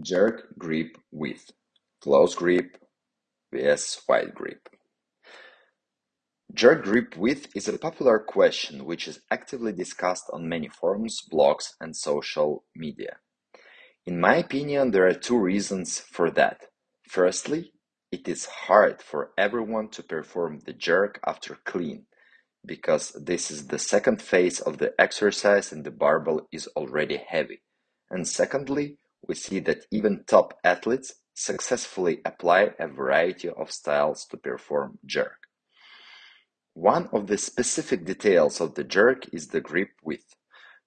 Jerk grip width: close grip vs wide grip. Jerk grip width is a popular question which is actively discussed on many forums, blogs, and social media. In my opinion, there are two reasons for that. Firstly, it is hard for everyone to perform the jerk after clean, because this is the second phase of the exercise and the barbell is already heavy. And secondly, we see that even top athletes successfully apply a variety of styles to perform jerk. One of the specific details of the jerk is the grip width.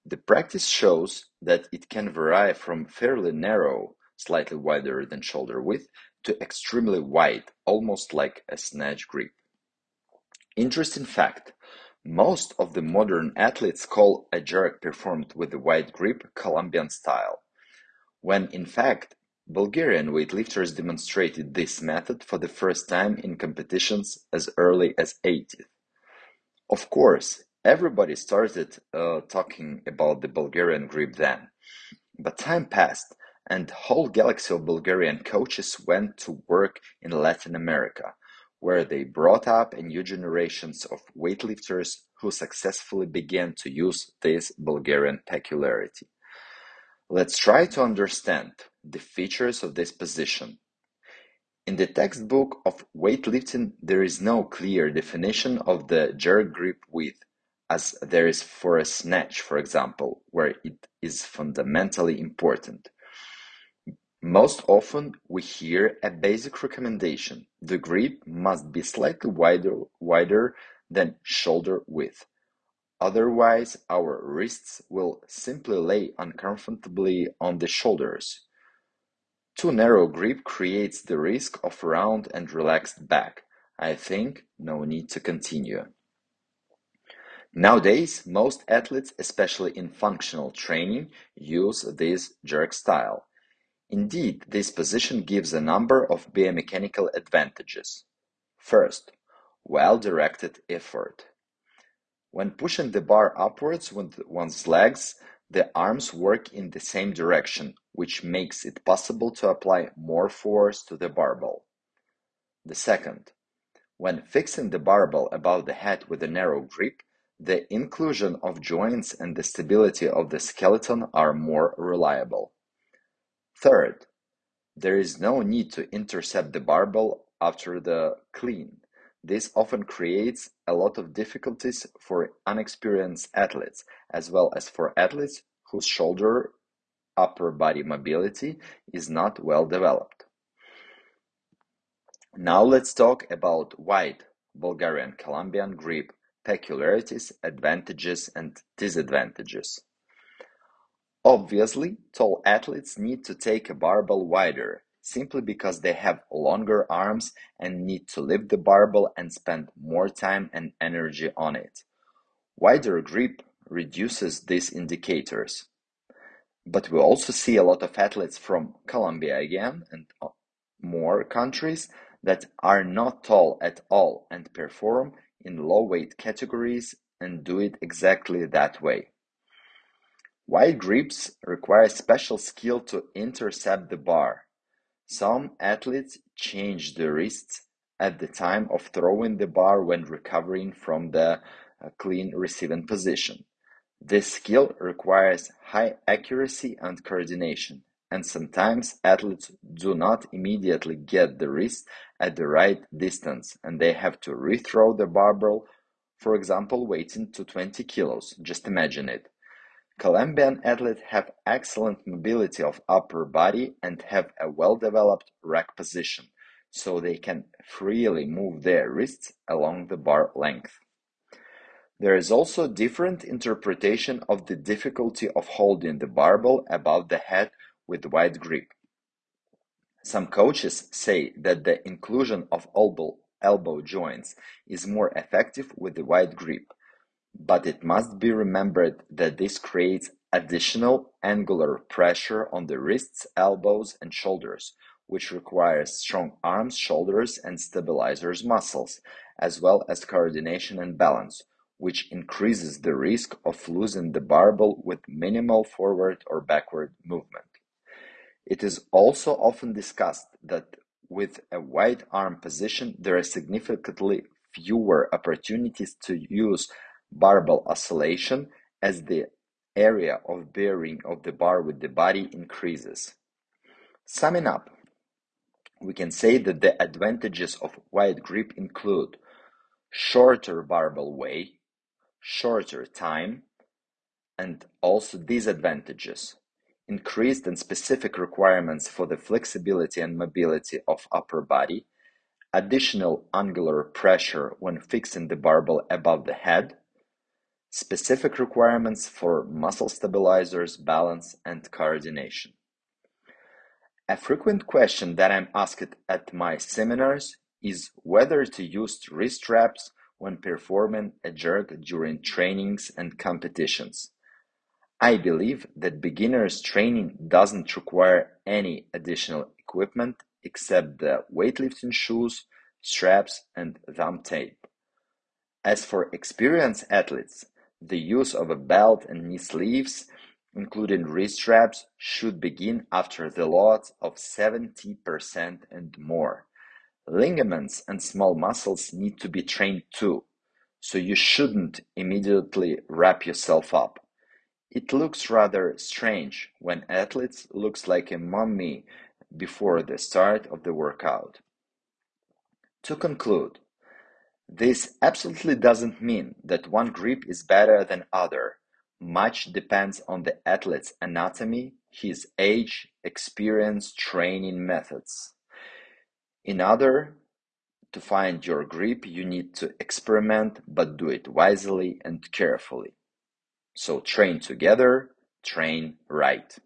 The practice shows that it can vary from fairly narrow, slightly wider than shoulder width, to extremely wide, almost like a snatch grip. Interesting fact, most of the modern athletes call a jerk performed with the wide grip Colombian style, when in fact Bulgarian weightlifters demonstrated this method for the first time in competitions as early as 80th. Of course, everybody started uh, talking about the Bulgarian grip then, but time passed and whole galaxy of Bulgarian coaches went to work in Latin America, where they brought up a new generations of weightlifters who successfully began to use this Bulgarian peculiarity. Let's try to understand the features of this position. In the textbook of weightlifting, there is no clear definition of the jerk grip width, as there is for a snatch, for example, where it is fundamentally important. Most often we hear a basic recommendation: the grip must be slightly wider than shoulder width, otherwise our wrists will simply lay uncomfortably on the shoulders. Too narrow grip creates the risk of round and relaxed back. I think no need to continue. Nowadays, most athletes, especially in functional training, use this jerk style. Indeed, this position gives a number of biomechanical advantages. First, well-directed effort. When pushing the bar upwards with one's legs, the arms work in the same direction, which makes it possible to apply more force to the barbell. The second, when fixing the barbell above the head with a narrow grip, the inclusion of joints and the stability of the skeleton are more reliable. Third, there is no need to intercept the barbell after the clean. This often creates a lot of difficulties for unexperienced athletes, as well as for athletes whose shoulder upper body mobility is not well developed. Now let's talk about wide Bulgarian Colombian grip peculiarities, advantages, and disadvantages. Obviously, tall athletes need to take a barbell wider, simply because they have longer arms and need to lift the barbell and spend more time and energy on it. Wider grip reduces these indicators. But we also see a lot of athletes from Colombia again and more countries that are not tall at all and perform in low weight categories and do it exactly that way. Wide grips require special skill to intercept the bar. Some athletes change the wrists at the time of throwing the bar when recovering from the uh, clean receiving position. This skill requires high accuracy and coordination, and sometimes athletes do not immediately get the wrist at the right distance and they have to rethrow the barbell, for example, weighing to 20 kilos. Just imagine it. Colombian athletes have excellent mobility of upper body and have a well-developed rack position, so they can freely move their wrists along the bar length. There is also different interpretation of the difficulty of holding the barbell above the head with wide grip. Some coaches say that the inclusion of elbow, elbow joints is more effective with the wide grip, but it must be remembered that this creates additional angular pressure on the wrists, elbows, and shoulders, which requires strong arms, shoulders, and stabilizers muscles, as well as coordination and balance, which increases the risk of losing the barbell with minimal forward or backward movement. It is also often discussed that with a wide arm position, there are significantly fewer opportunities to use barbell oscillation as the area of bearing of the bar with the body increases. Summing up, we can say that the advantages of wide grip include shorter barbell way, shorter time, and also disadvantages increased and specific requirements for the flexibility and mobility of upper body, additional angular pressure when fixing the barbell above the head, specific requirements for muscle stabilizers, balance, and coordination. A frequent question that I'm asked at my seminars is whether to use wrist straps when performing a jerk during trainings and competitions. I believe that beginner's training doesn't require any additional equipment except the weightlifting shoes, straps, and thumb tape. As for experienced athletes, the use of a belt and knee sleeves, including wrist straps, should begin after the loss of 70% and more. Ligaments and small muscles need to be trained too, so you shouldn't immediately wrap yourself up. It looks rather strange when athletes looks like a mummy before the start of the workout. To conclude, this absolutely doesn't mean that one grip is better than other. Much depends on the athlete's anatomy, his age, experience, training methods. In order to find your grip, you need to experiment, but do it wisely and carefully. So train together, train right.